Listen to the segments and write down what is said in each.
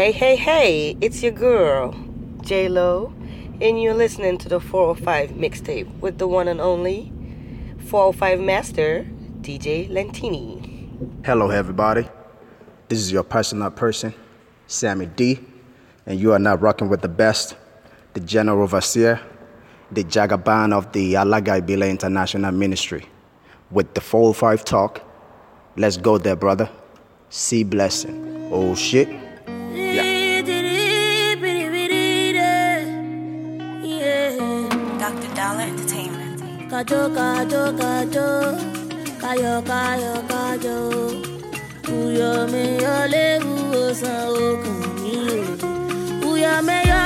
Hey, hey, hey, it's your girl, J Lo, and you're listening to the 405 mixtape with the one and only 405 master, DJ Lentini. Hello, everybody. This is your personal person, Sammy D, and you are now rocking with the best, the General Overseer, the Jagaban of the Alagai Bila International Ministry, with the 405 talk. Let's go there, brother. See blessing. Oh, shit. Kajo, kajo, kajo, kayo, kayo, kajo. Uyo me yo le uyo san okun mi o. Uyo me yo,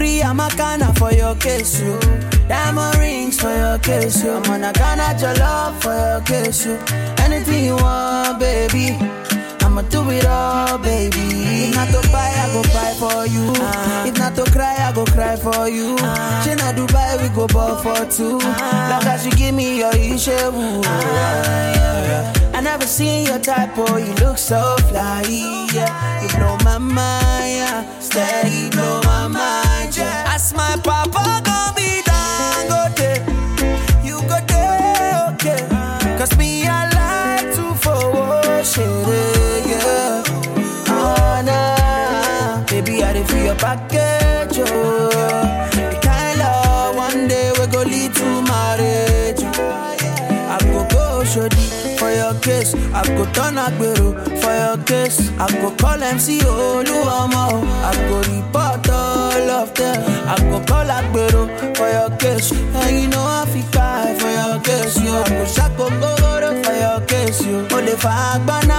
free, I'm a canna for your case, yo. Diamond rings for your case, you. I'm on a Ghana your love for your case, you. Anything you want, baby. I'ma do it all, baby. If not to buy, I go buy for you. Uh-huh. If not to cry, I go cry for you. Uh-huh. Uh, China Dubai, we go ball for two. Long as you give me your issue. Uh-huh. I never seen your type, oh, you look so fly, yeah. You blow my mind, yeah. Steady blow my mind, package, oh. The kind love one day we go lead to marriage. I go go shodi for your case. I go turn agbero for your case. I go call MC Oluomo. I go report all of them. I go call agbero for your case. And you know Africa for your case, yo. I go shako for your case, You Only for Agbana.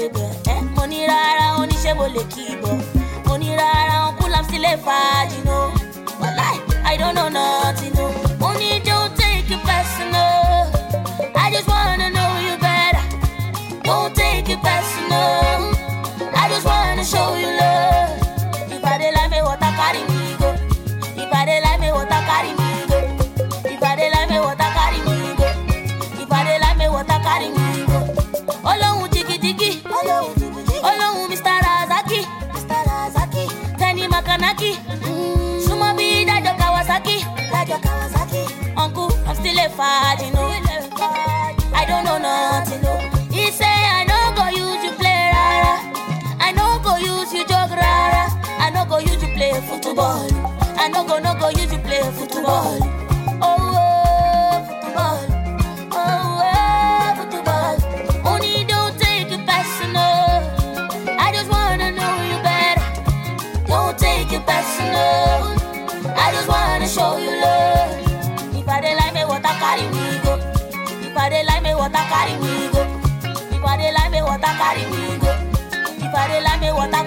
débẹ̀ ẹ mo ní rárá oníṣẹ́ mo lè kí ibọ̀ mo ní rárá wọn kú láti lè fàájì náà. Wàláì i don't know now.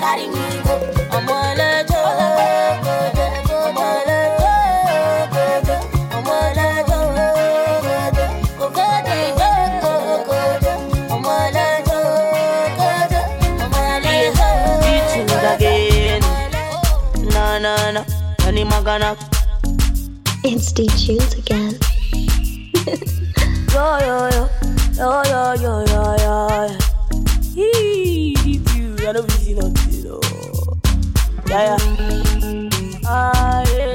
carry me. I'm tunes again. yo yo yo yo yo yo yo. yo. I don't busy nothing. Oh. Yeah, yeah. Ah, yeah.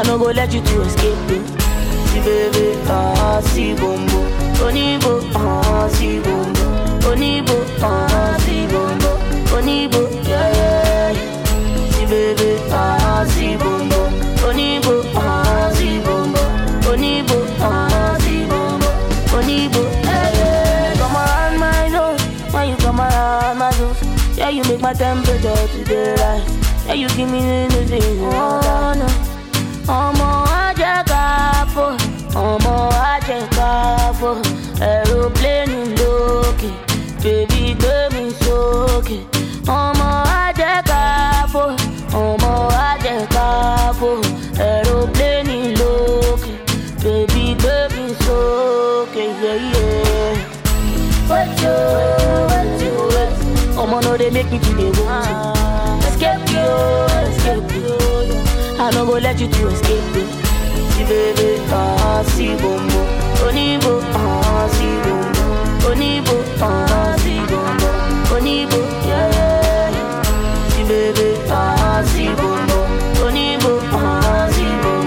I no go let you to escape me. Si baby, ah, si bombo. Onibo, ah, si bombo. Onibo, ah, si bombo. Onibo, yeah, yeah. Si baby, ah, si bombo. Onibo, ah, si bombo. Onibo, ah, si bombo. Onibo, yeah, yeah. Come around my nose, when you come around my nose. Yeah, you make my temperature to the rise. Yeah, you give me the energy. Oh, no. low, aeroplane lókè, bèbí gbé mi sókè. Ọmọ ajẹ́ káfó, ọmọ ajẹ́ káfó, aeroplane lókè, bèbí gbé mi sókè. Wẹ́tí o, wẹ́tí o, ọmọ náà dey make me to dey wọ́n. Escape yo, escape yo, I no go let you to escape yo. Si bébé, ah, si bonbon. Ah, ah.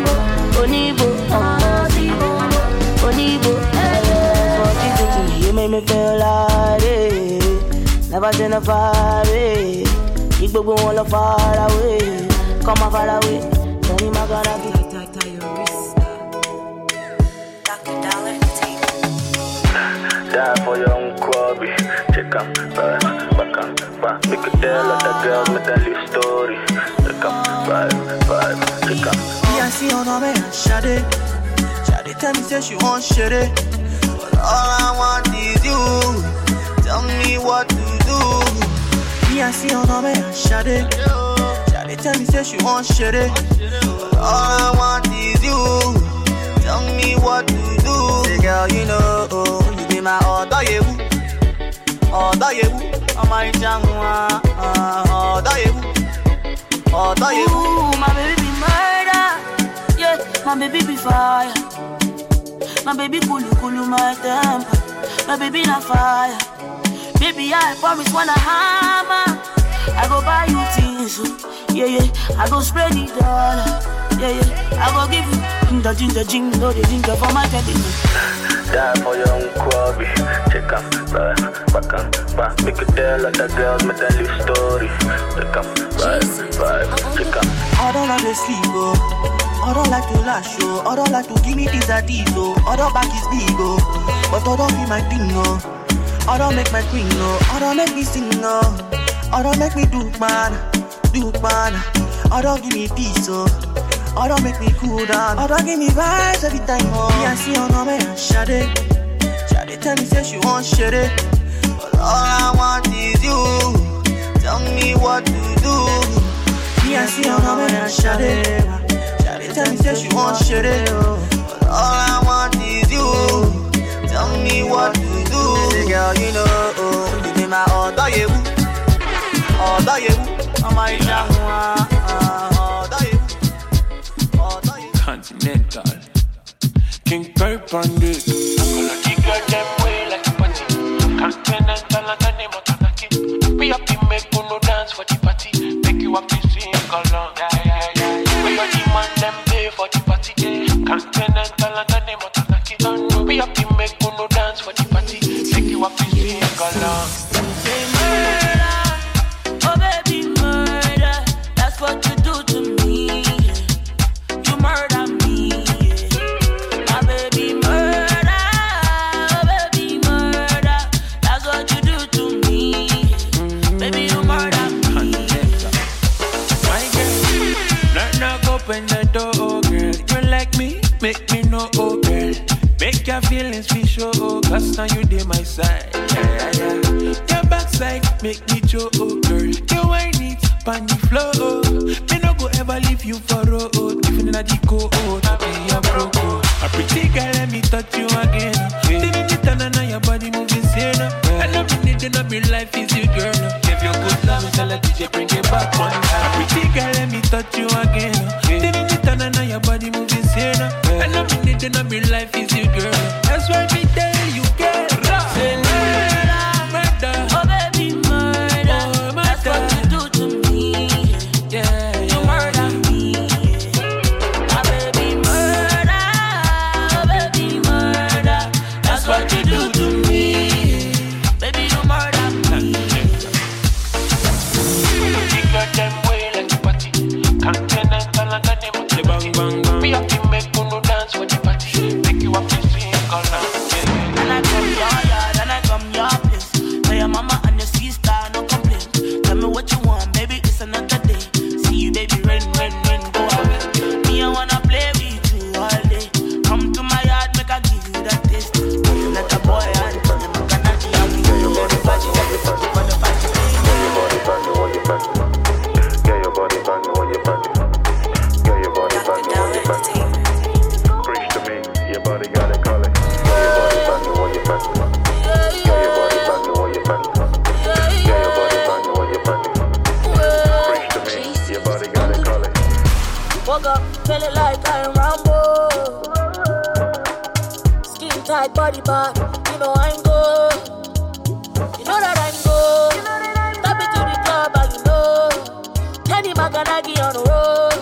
Ah. Ah. Ah. You me, make me feel like. Never seen a fire, eh. Far away. Come far away. Tell I gotta be. Die for your own. Check em, right, back em, back. Make you tell other girls with a live story. Check em, right, right, check em. Me I see on me and Shade. Shade tell me say she want shade. But all I want is you. Tell me what to do. Me I see on me and Shade. Shade tell me say she want shade. But all I want is you. Tell me what to do. Say girl, you know be my other you. Other you. I'm my baby be murder. Yeah, my baby be fire. My baby cool my temper. My baby not fire. Baby, I promise I hammer, I go buy you things. oh. Yeah, yeah. I go spread the dollar. Yeah, yeah. I go give you the ginger, ginger, ginger for my teddy. Die for your own crabby. Check em, right, back em, back. Make you tell other girls with a live story. Check em, right, right, check em. I don't like to sleep, oh. I don't like to lash, oh. I don't like to give me and this, oh. I don't back is big, oh. But I don't be my thing, oh. I don't make my queen, oh. I don't make me sing, oh. I don't make me do man, do man. I don't give me peace, oh. I don't make me cool down. I don't give me vibes every time, oh. Me I see on me and Shade. Shade tell me say she want shade. But all I want is you. Tell me what to do. Me I see on me and Shade. Shade tell me say she want shade. But all I want is you. Tell me what to do. Say girl, you know oh, you be my other you. Other you. I'm my This. I'm gonna kick her way like a party. Continental and the name of Tanaki. We have to make dance for the party. You have to open the door, oh girl. You like me, make me know, oh girl. Make your feelings be sure, oh, cause now you dey my side. Yeah, yeah, yeah. Your backside make me show, oh girl. You whine it, pan the floor, oh. Me no go ever leave you for road, even in a deco, oh, to be a broke, oh. A pretty girl, let me touch you again. Didn't it turn on your body moving, say no. I love you, need to know me life is you, girl. Give you good love, tell the DJ bring it back one time. A pretty girl, let me touch you again. Me life Body bad, you know I'm good. You know that I'm good. Step into the club and you know. Teni Makanaki on the road.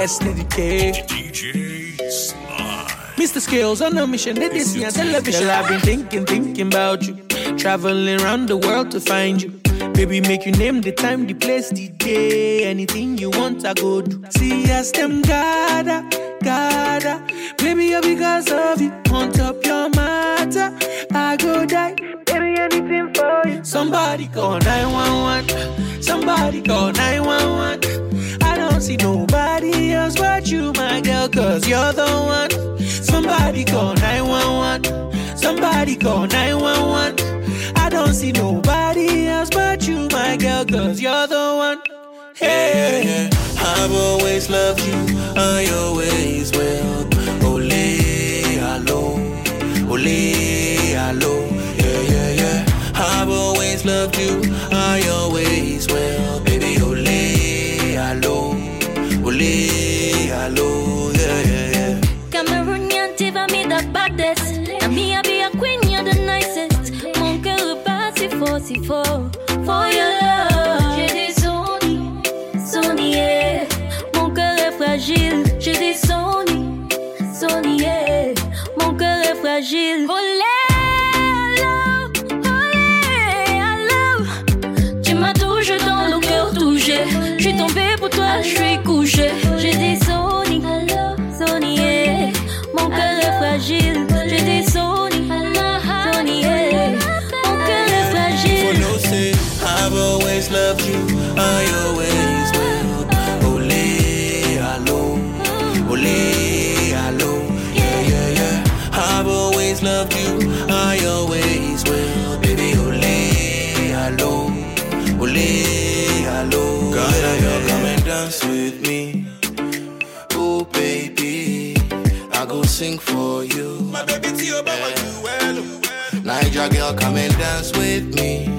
You K. Mr. Skills on a mission, did see on television. Girl, I've been thinking, thinking about you. Traveling around the world to find you. Baby, make you name the time, the place, the day. Anything you want, I go do. See, yes, them gather, gather. Baby, you're because of you. On top your matter, I go die. Baby, anything for you. Somebody call 911. Somebody call 911. See nobody else but you, my girl, cause you're the one. Somebody call 911. Somebody call 911. I don't see nobody else but you, my girl, cause you're the one. Hey, I've always loved you, I always will. Ole, alo, ole, alo, yeah, yeah, yeah. I've always loved you, I always will. Je des son yé, mon cœur est fragile, je des son i, mon cœur est fragile, volé, allô, volé, allô, tu m'as touché dans le cœur touché, je suis tombée pour toi, je suis couché. Always loved you, I always will. Ole, alo, ole, alo, yeah, yeah, yeah. I've always loved you, I always will. Baby, ole, alo, ole, alo. Gotta you come and dance with me. Oh, baby, I go sing for you. My baby, you well. Niger girl, come and dance with me.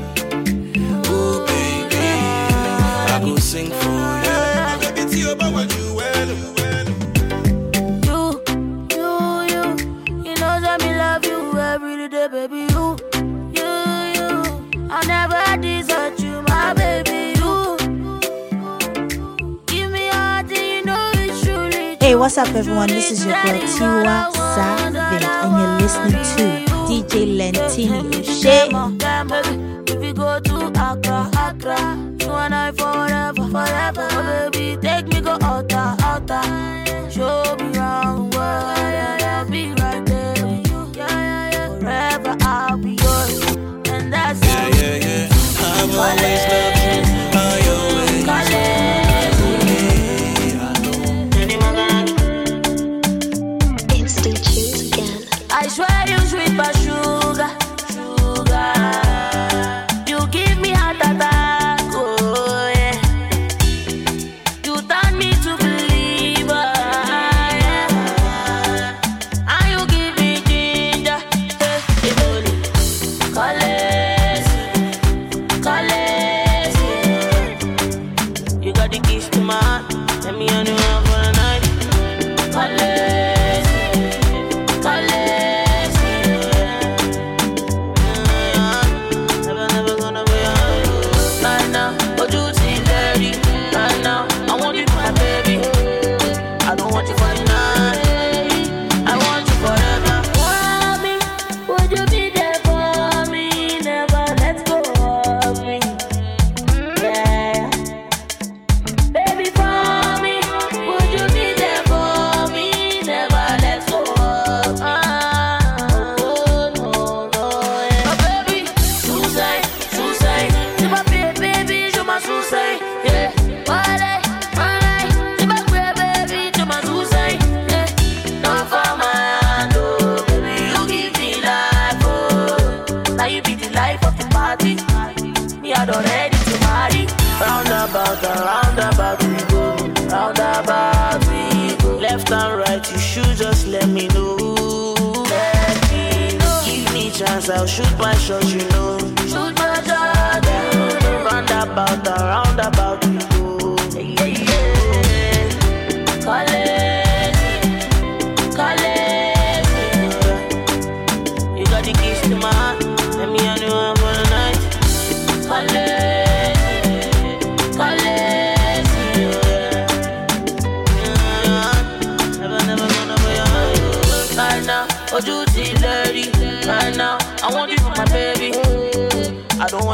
What's up, everyone? This is your girl Tiwa Savage, and you're listening to DJ Lentini O'Shea.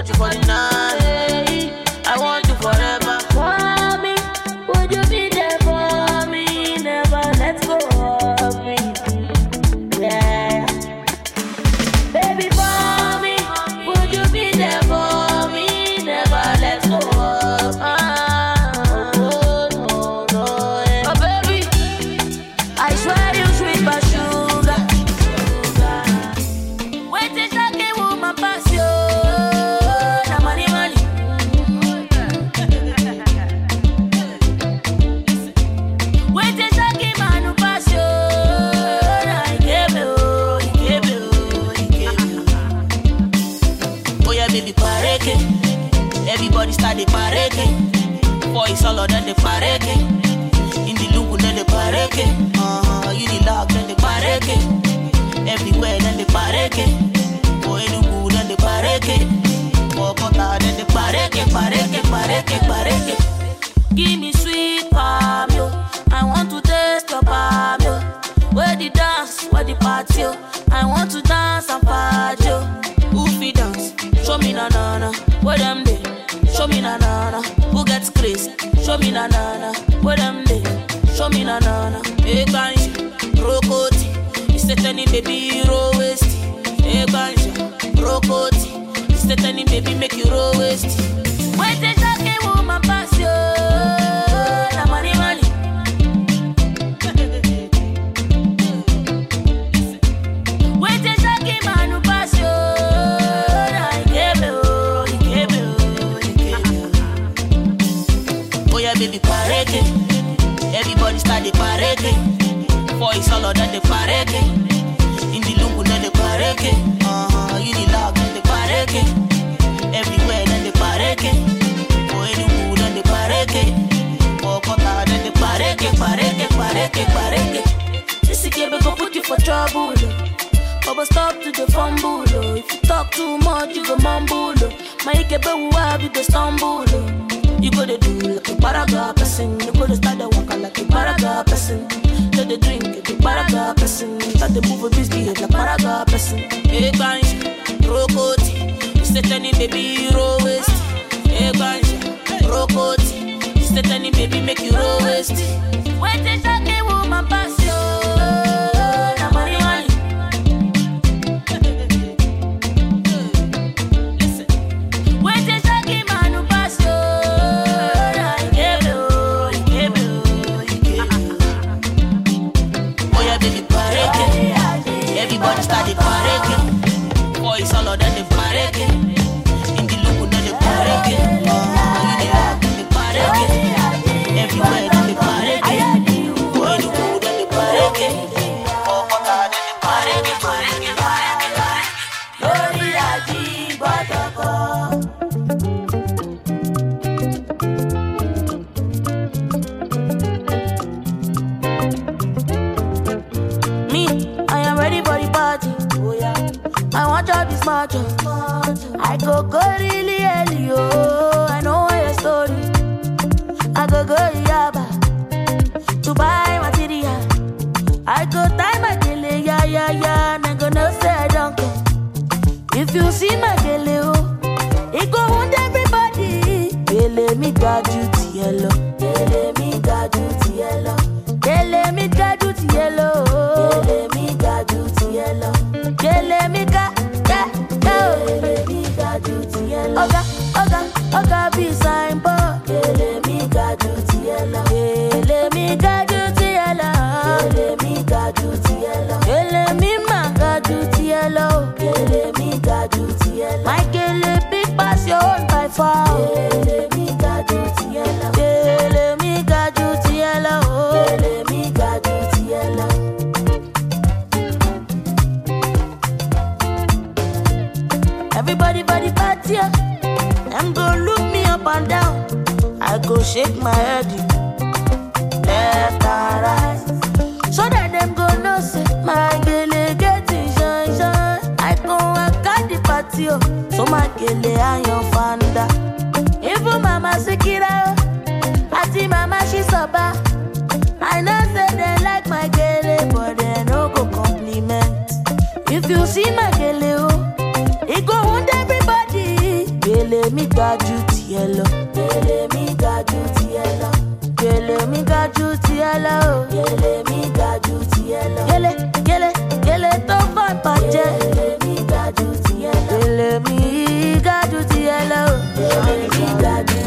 just want for the party. Oh. I want to dance and party. Oh. Who fi dance? Show me na na na. What them dey? Show me na na na. Who gets crazy? Show me na na na. What them dey? Show me na na na. Egbanji, rokoti. Isetani baby roll waist. Egbanji, rokoti. Isetani baby make you roll waist. Baba, stop to the fumble. If you talk too much, you go mumble. Oh. My ikebe wab, you go stumble. You go to do like a paraga person. You go to start the walk like a paraga person. To the drink, the paraga person. Start the move a busy, the paraga person. Hey, ganja, you Set any baby, you roll waist. Hey, ganja, you Set any baby, make you roll waist. Wait a second, woman, Everybody body party up. Them go look me up and down. I go shake my head. Left and right. So that them go know say my gele getting shine shine. I go and at the party up. So my gele and your fanda. Even mama sekira. see oh. mama she soba. I know say they like my gele but they no go compliment. If you see my gele oh. mi ga ju tiẹ̀ lọ. Gèlè mi gaju ju tiẹ̀ lọ. Gèlè mi gaju ju tiẹ̀ lọ. Gèlè mi gaju ju tiẹ̀ lọ. yele gèlè gèlè tó bá bàjẹ́. Gèlè mi gaju ju tiẹ̀ lọ. Gèlè mi gaju ju tiẹ̀ lọ. Gèlè mi ga ju tiẹ̀ lọ.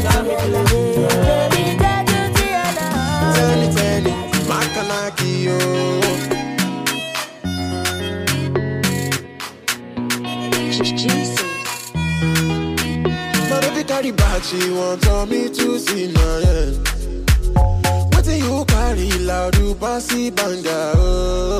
that she wants on me to see my end. What do you carry loud? You pass the banger. Oh.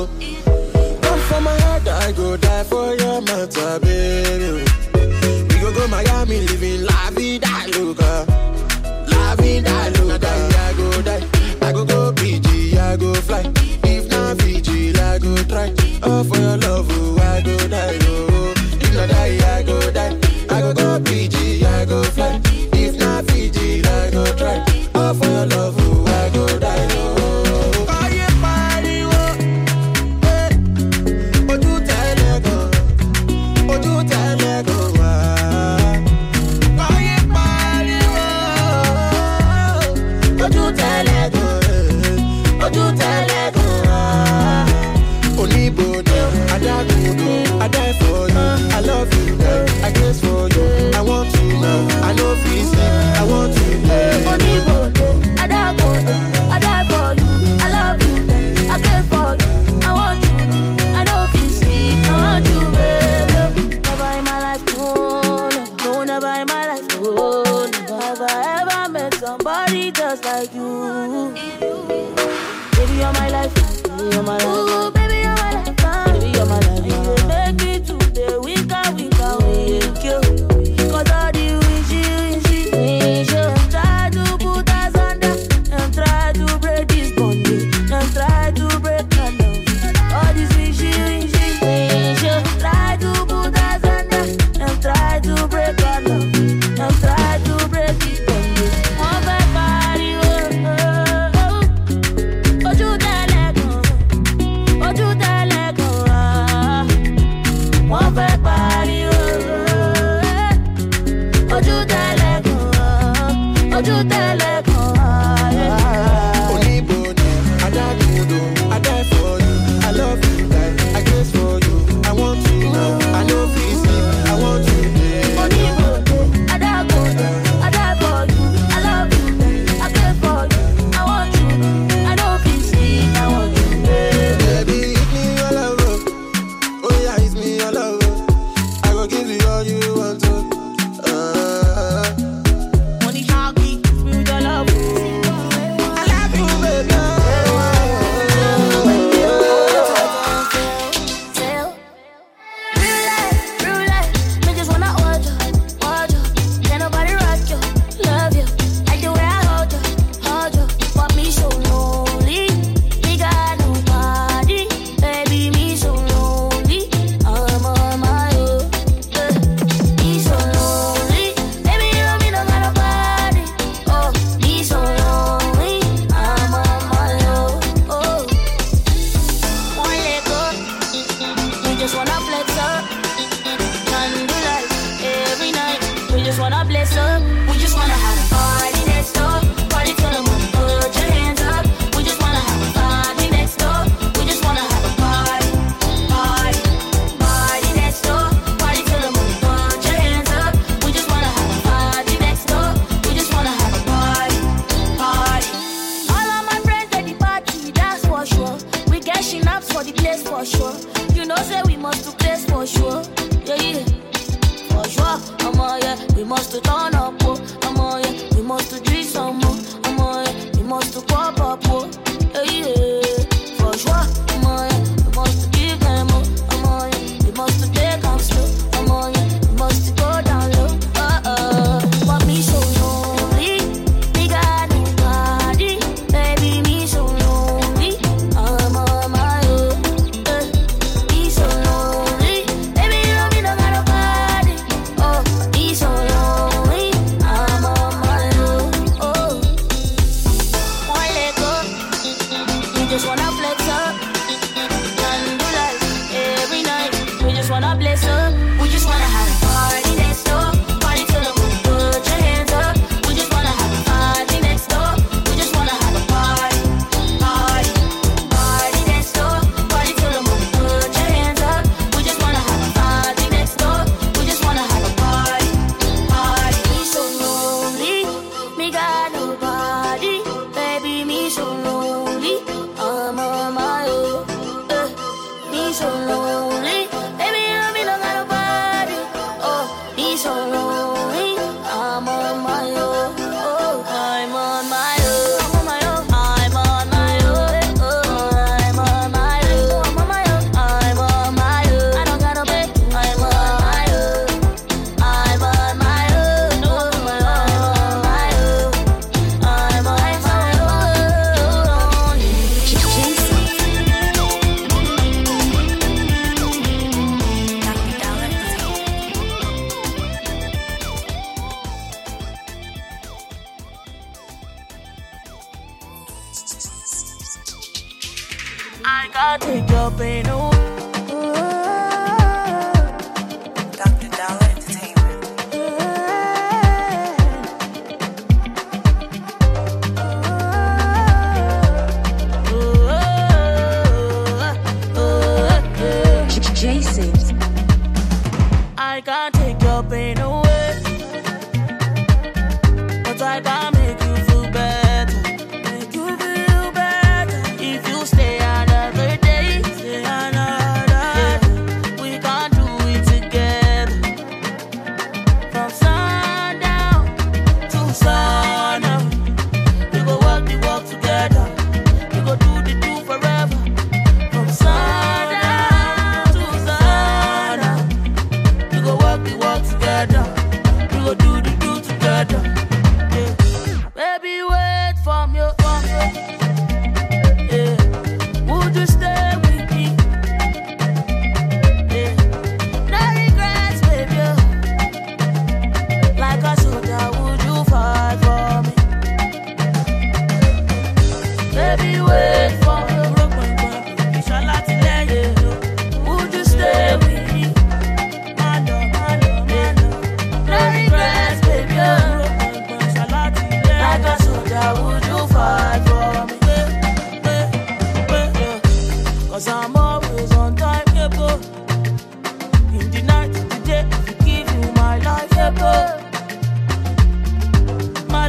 I got it open. Ooh.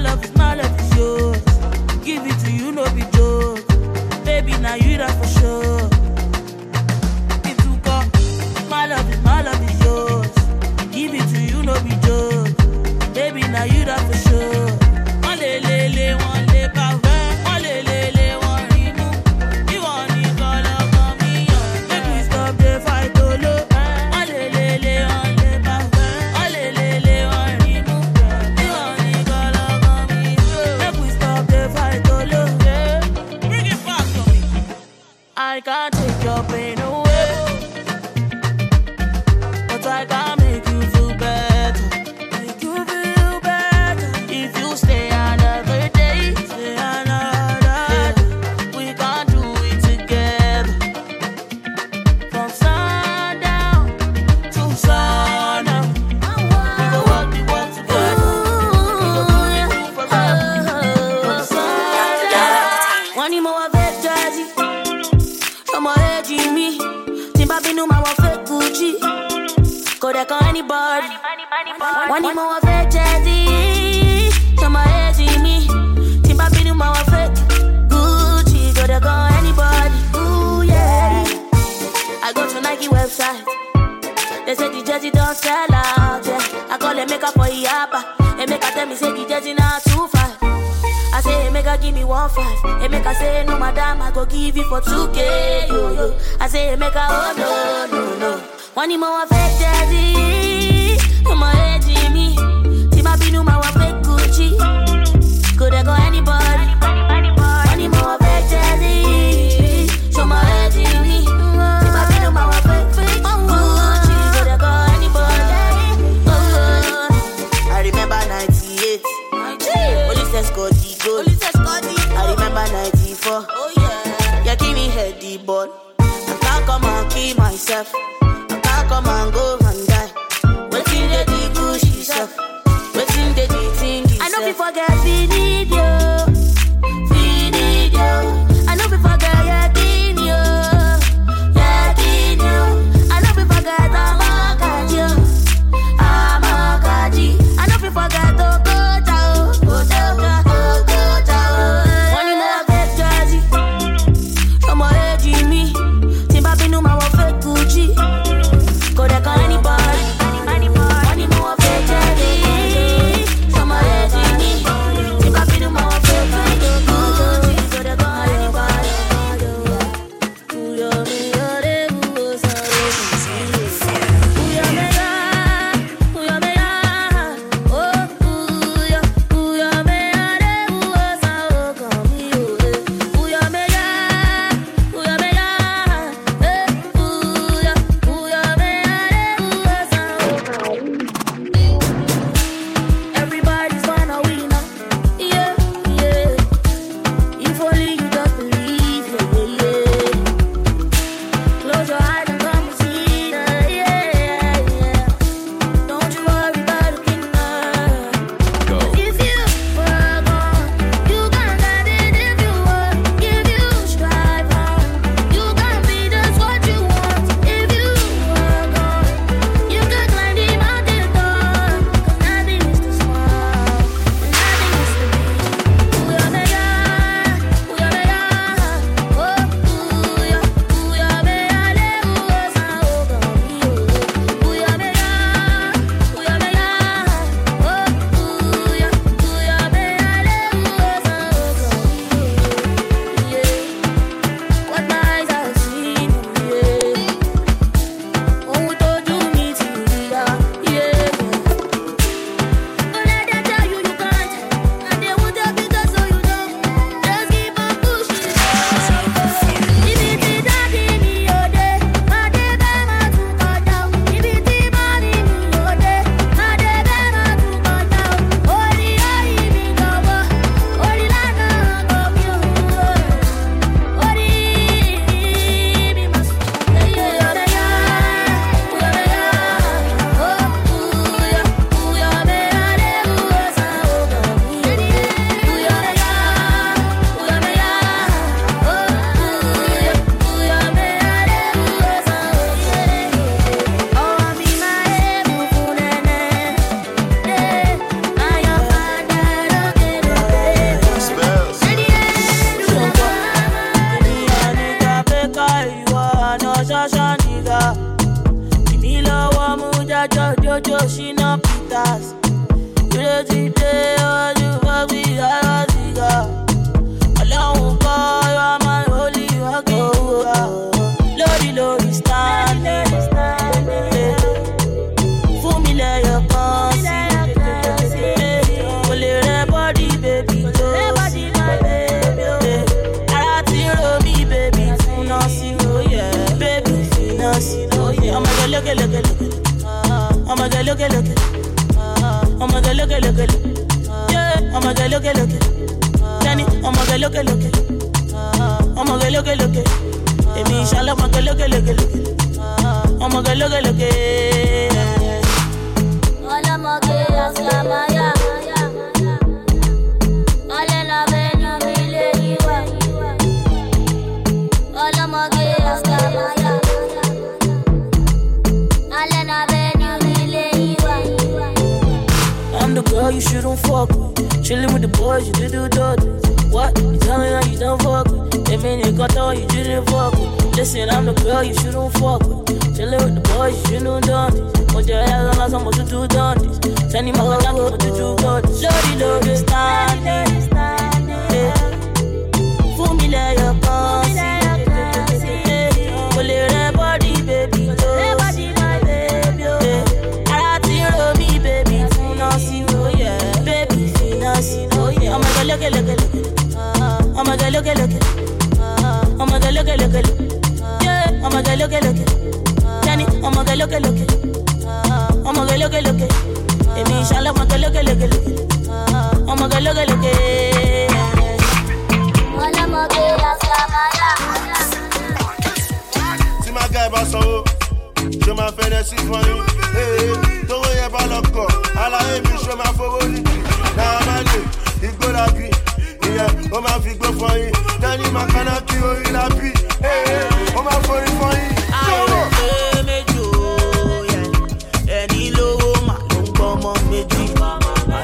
love is, my love is yours. Give it to you, no be joke. Baby, now you're for Wanimo wa fake jersey, youma ready me? Si ma binu ma wa fake Gucci, coulda kudego anybody. Wanimo wa fake jersey, youma ready me? Si ma binu ma wa fake Gucci, coulda kudego anybody. Oh, I remember 98 Police escort the goal. I remember 94 Oh yeah. You give me heady ball. I can't come and kill myself. Ọmọge lókè lókè. Ọmọge lókè lókè lókè. Yeah. Ọmọge lókè lókè. Tẹ́ni ọmọge lókè lókè. Ọmọge lókè lókè. Èmi ìṣàlẹ̀ ọmọge lókè lókè lókè. Ọmọge lókè lókè. Ọlọ́mọge àṣàmáyà. tí máa ga ìbá sanwó ṣé máa fẹ́rẹ̀ sí fún yín ee tówó yẹn bá lọ kọ̀ aláyé mi ṣó máa fowó nídìí náà má lè igbó la bí ìyẹn ó máa fi gbó fún yín tẹ́ni máa kaná kí orí la bí ó máa forí fún yín. Àwọn pé méjì ó yẹ. Ẹni lówó mà ló ń gbọ́mọ méjì. Mà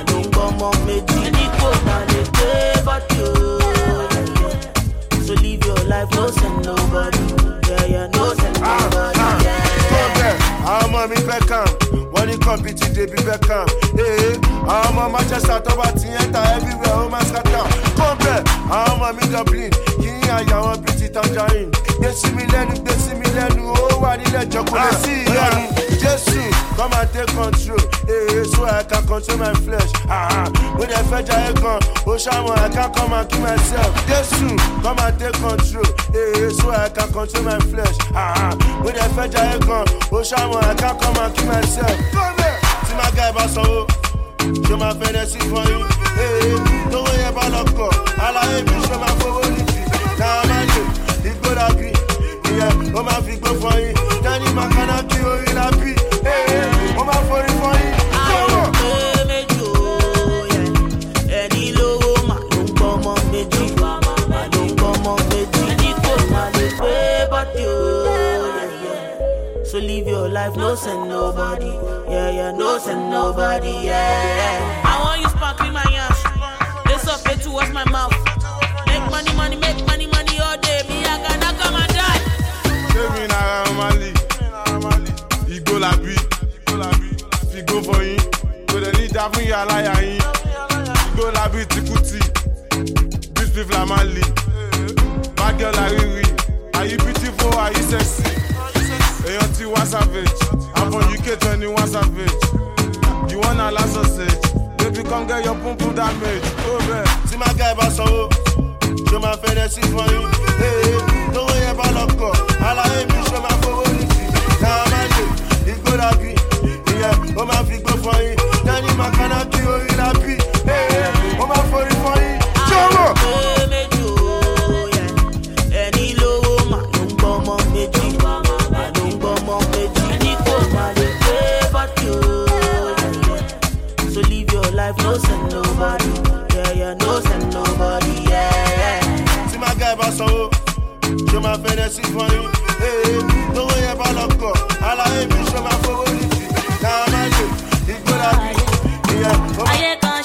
ló ń gbọ́mọ méjì. Ẹni kò mà lè gbé bọ́dì ó yẹ. So live your life, no send nobody. Yeah, yeah, no send nobody. Yeah. kọ́ńbẹ̀ àwọn ọmọ mi fẹ́ kàn wọ́n ní kọ́mpìtì débi fẹ́ kàn ee àwọn ọmọ manchester tó bá ti ẹ́ta everywhere ó máa kọ́ńbẹ̀ àwọn ọmọ mi dublin kì í àyà wọn bíi tangerine gbé sí mi lẹ́nu gbé sí mi lẹ́nu ó wà nílẹ̀ jọkùnrin sí ìyanu jésù come and take control. Ee so i can control my flesh. Mo dẹ̀ fẹ́ jayé gan ó ṣàmọ̀ i can come and kill myself. Jésù come and take control. Ee so i can control my flesh. Mo dẹ̀ fẹ́ jayé gan ó ṣàmọ̀ i can come and kill myself. tí máa ga ìbá sanwó ṣé máa fẹ́rẹ̀ sí fún yín ee tówó yẹn bá lọ kọ̀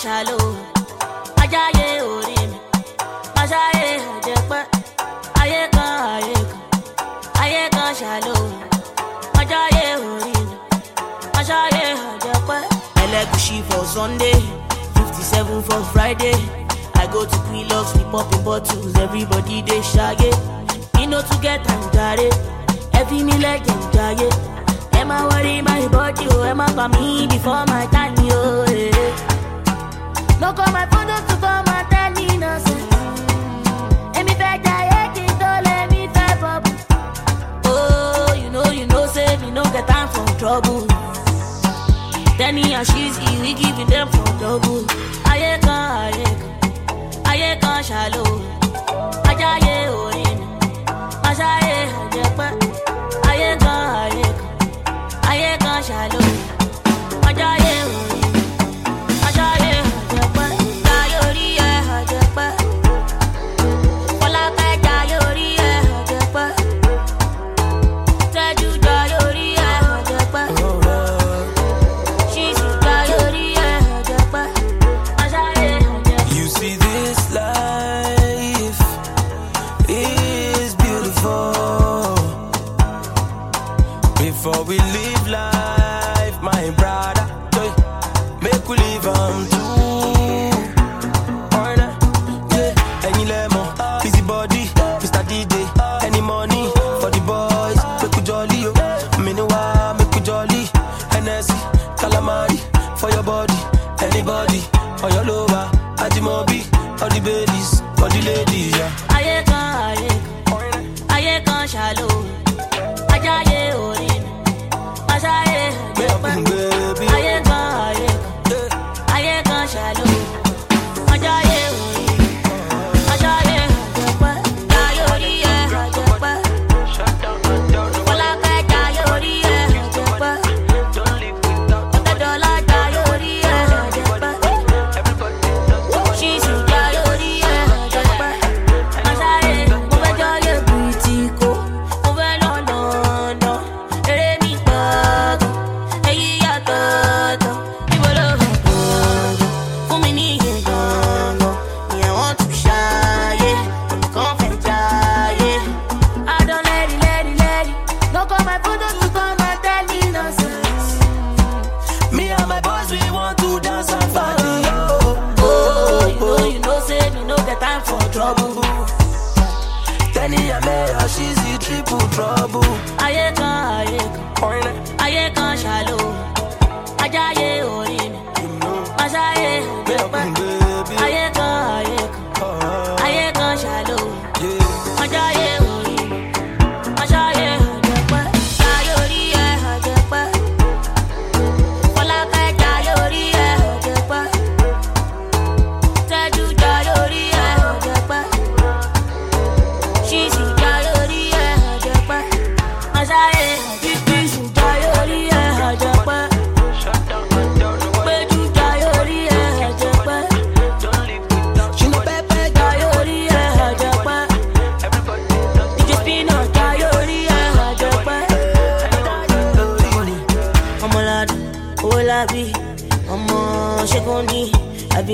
ṣàlò ajáyé orí mi aṣáyé àjẹpẹ́ ayé kan ayé kan ayé kan ṣàlò ajáyé orí mi aṣáyé àjẹpẹ́ Elegushi for Sunday, 57 for Friday. I go to Quilox, we popping bottles, everybody they shaggy. Me no to get and jare, every me like them jare. Am I worry my body, oh, am I for me before my time, yo, eh. No call my photos to come and tell me nonsense. Emi fẹ́ jayé kí n tó lé mi fẹ́ bọ̀bù. Oh, you know, you know, say me no get time for trouble. Teni and Shizzi, we giving them for double. Kan, ayé kan ṣàlò. Ajáyé orin, ayé kan, ayé kan ṣàlò. Ajáyé orin,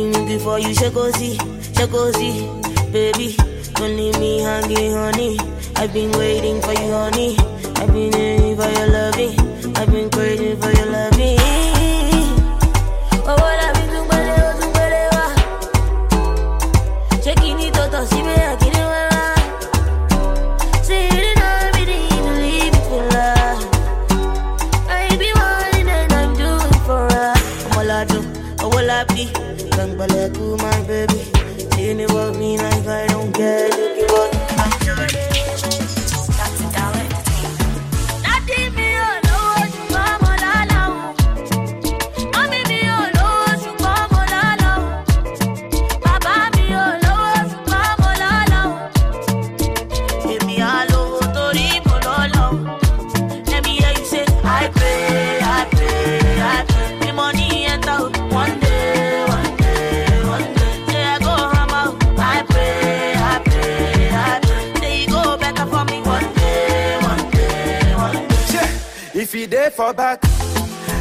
I've been looking for you, ṣẹ́kọ̀ọ́sí, ṣẹ́kọ̀ọ́sí. Baby, don't leave me hanging, honey. I've been waiting for you, honey. I've been waiting for your loving. I've been craving for your loving. Gbàngbàlẹ̀kù my baby. for back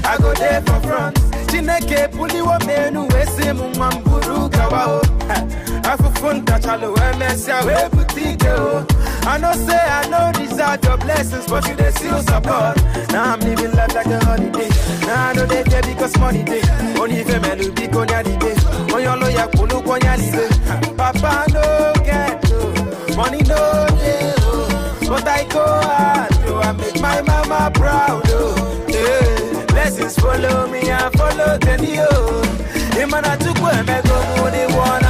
i go there for front. Chineke buliwo m enu wee si m kawa. m buru gawa o. Afụfụ ntachala wee mesịa wee bute ike o. I know say i no deserve your blessings but you dey still support. Now i'm living life like a holiday. Now i no dey care because money dey. Onye ife be biko onye day. onye ọlụ ya kwụlụ ụgwọ onye adịde papa no get money no day. Oh. but i go hard I make my mama proud. Follow me I follow the new. took where me go mu wanna.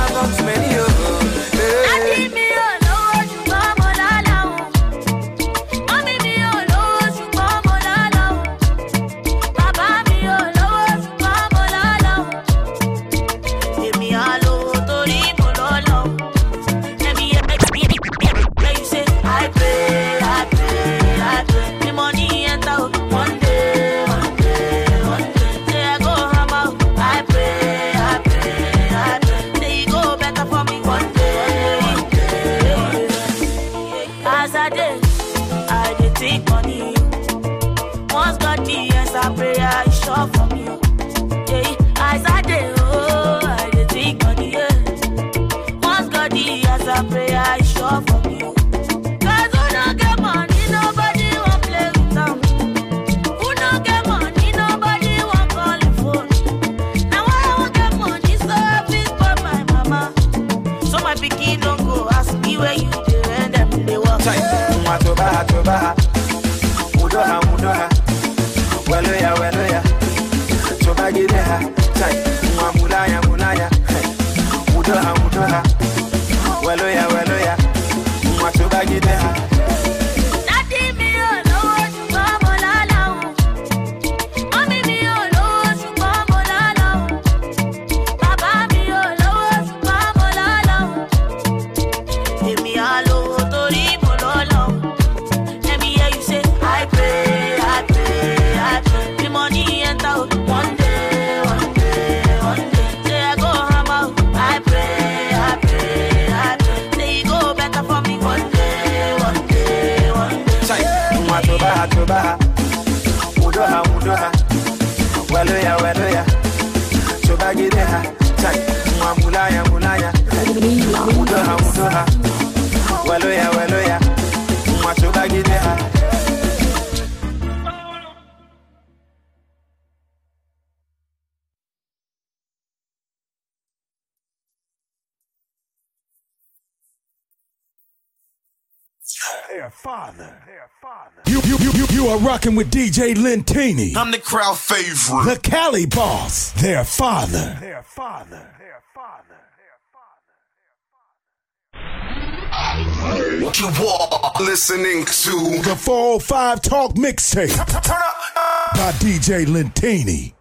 father. You, you, you, you, you are rocking with DJ Lentini. I'm the crowd favorite. The Cali boss. Their father. Their father. Their father. their father what You are listening to the 405 Talk Mixtape by DJ Lentini.